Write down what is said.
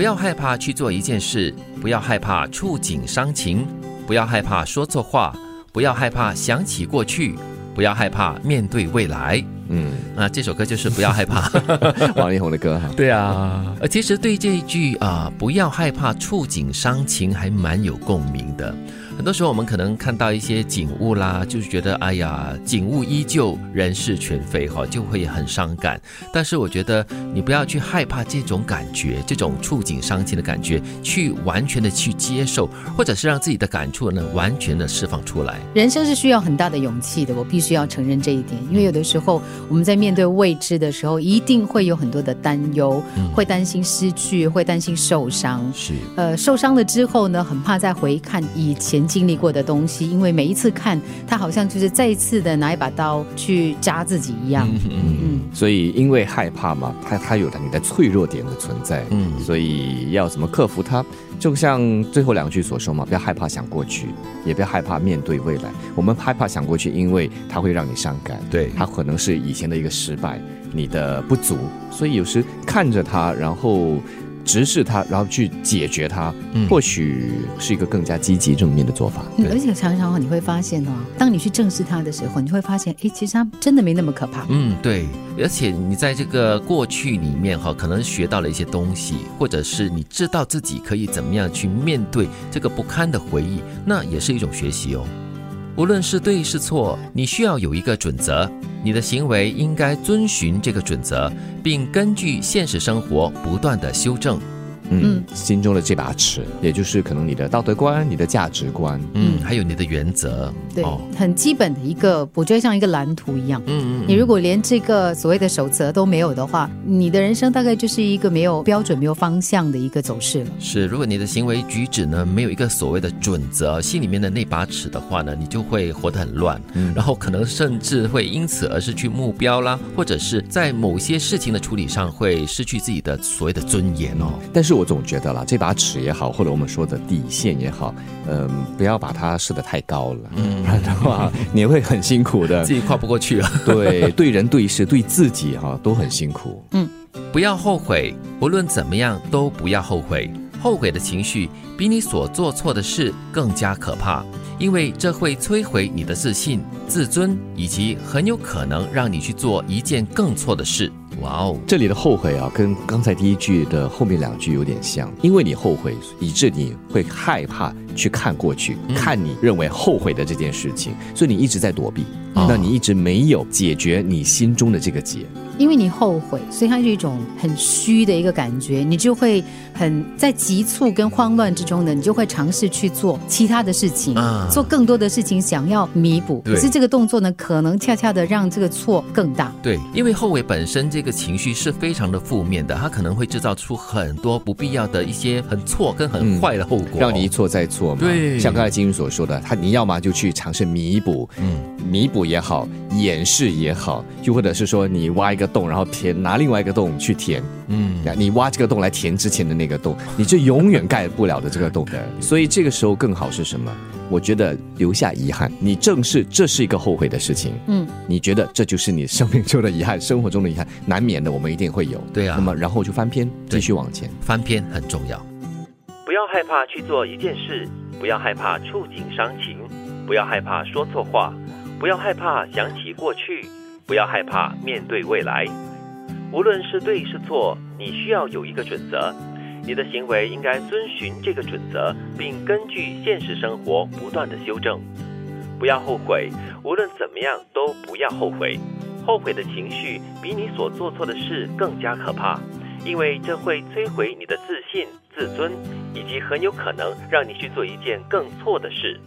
不要害怕去做一件事，不要害怕触景伤情，不要害怕说错话，不要害怕想起过去，不要害怕面对未来。嗯，那，这首歌就是不要害怕，王力宏的歌哈。对啊，呃，其实对这一句啊，不要害怕触景伤情，还蛮有共鸣的。很多时候，我们可能看到一些景物啦，就是觉得哎呀，景物依旧，人事全非哈，就会很伤感。但是我觉得你不要去害怕这种感觉，这种触景伤情的感觉，去完全的去接受，或者是让自己的感触呢，完全的释放出来。人生是需要很大的勇气的，我必须要承认这一点。因为有的时候我们在面对未知的时候，一定会有很多的担忧，会担心失去，会担心受伤。是，呃，受伤了之后呢，很怕再回看以前。经历过的东西，因为每一次看，他好像就是再一次的拿一把刀去扎自己一样。嗯嗯。所以因为害怕嘛，他他有你的脆弱点的存在。嗯。所以要怎么克服它？就像最后两句所说嘛，不要害怕想过去，也不要害怕面对未来。我们害怕想过去，因为它会让你伤感。对。它可能是以前的一个失败，你的不足。所以有时看着它，然后。直视它，然后去解决它，或许是一个更加积极正面的做法。而且常常你会发现哦，当你去正视它的时候，你会发现，哎，其实它真的没那么可怕。嗯，对。而且你在这个过去里面哈，可能学到了一些东西，或者是你知道自己可以怎么样去面对这个不堪的回忆，那也是一种学习哦。无论是对是错，你需要有一个准则，你的行为应该遵循这个准则，并根据现实生活不断的修正。嗯，心中的这把尺，也就是可能你的道德观、你的价值观，嗯，还有你的原则，对，很基本的一个，我觉得像一个蓝图一样。嗯嗯，你如果连这个所谓的守则都没有的话，你的人生大概就是一个没有标准、没有方向的一个走势了。是，如果你的行为举止呢没有一个所谓的准则，心里面的那把尺的话呢，你就会活得很乱，嗯，然后可能甚至会因此而失去目标啦，或者是在某些事情的处理上会失去自己的所谓的尊严哦。但是我。我总觉得啦，这把尺也好，或者我们说的底线也好，嗯，不要把它设得太高了，嗯，不然的话你会很辛苦的，自己跨不过去啊。对，对人对事对自己哈都很辛苦。嗯，不要后悔，无论怎么样都不要后悔。后悔的情绪比你所做错的事更加可怕，因为这会摧毁你的自信、自尊，以及很有可能让你去做一件更错的事。哇哦，这里的后悔啊，跟刚才第一句的后面两句有点像，因为你后悔，以致你会害怕去看过去，看你认为后悔的这件事情，所以你一直在躲避，那你一直没有解决你心中的这个结。因为你后悔，所以它是一种很虚的一个感觉，你就会很在急促跟慌乱之中呢，你就会尝试去做其他的事情，做更多的事情，想要弥补。可是这个动作呢，可能恰恰的让这个错更大。对，因为后悔本身这个情绪是非常的负面的，它可能会制造出很多不必要的一些很错跟很坏的后果，让你一错再错嘛。对，像刚才金云所说的，他你要么就去尝试弥补，嗯，弥补也好，掩饰也好，就或者是说你挖一个。洞，然后填拿另外一个洞去填，嗯，你挖这个洞来填之前的那个洞，你就永远盖不了的这个洞的。所以这个时候更好是什么？我觉得留下遗憾，你正是这是一个后悔的事情，嗯，你觉得这就是你生命中的遗憾，生活中的遗憾，难免的，我们一定会有，对啊。那么然后就翻篇，继续往前，翻篇很重要。不要害怕去做一件事，不要害怕触景伤情，不要害怕说错话，不要害怕想起过去。不要害怕面对未来，无论是对是错，你需要有一个准则，你的行为应该遵循这个准则，并根据现实生活不断的修正。不要后悔，无论怎么样都不要后悔。后悔的情绪比你所做错的事更加可怕，因为这会摧毁你的自信、自尊，以及很有可能让你去做一件更错的事。